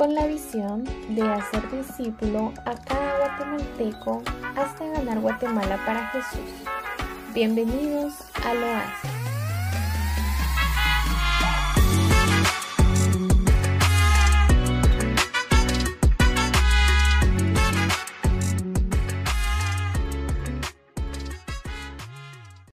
con la visión de hacer discípulo a cada guatemalteco hasta ganar Guatemala para Jesús. Bienvenidos a Oasis.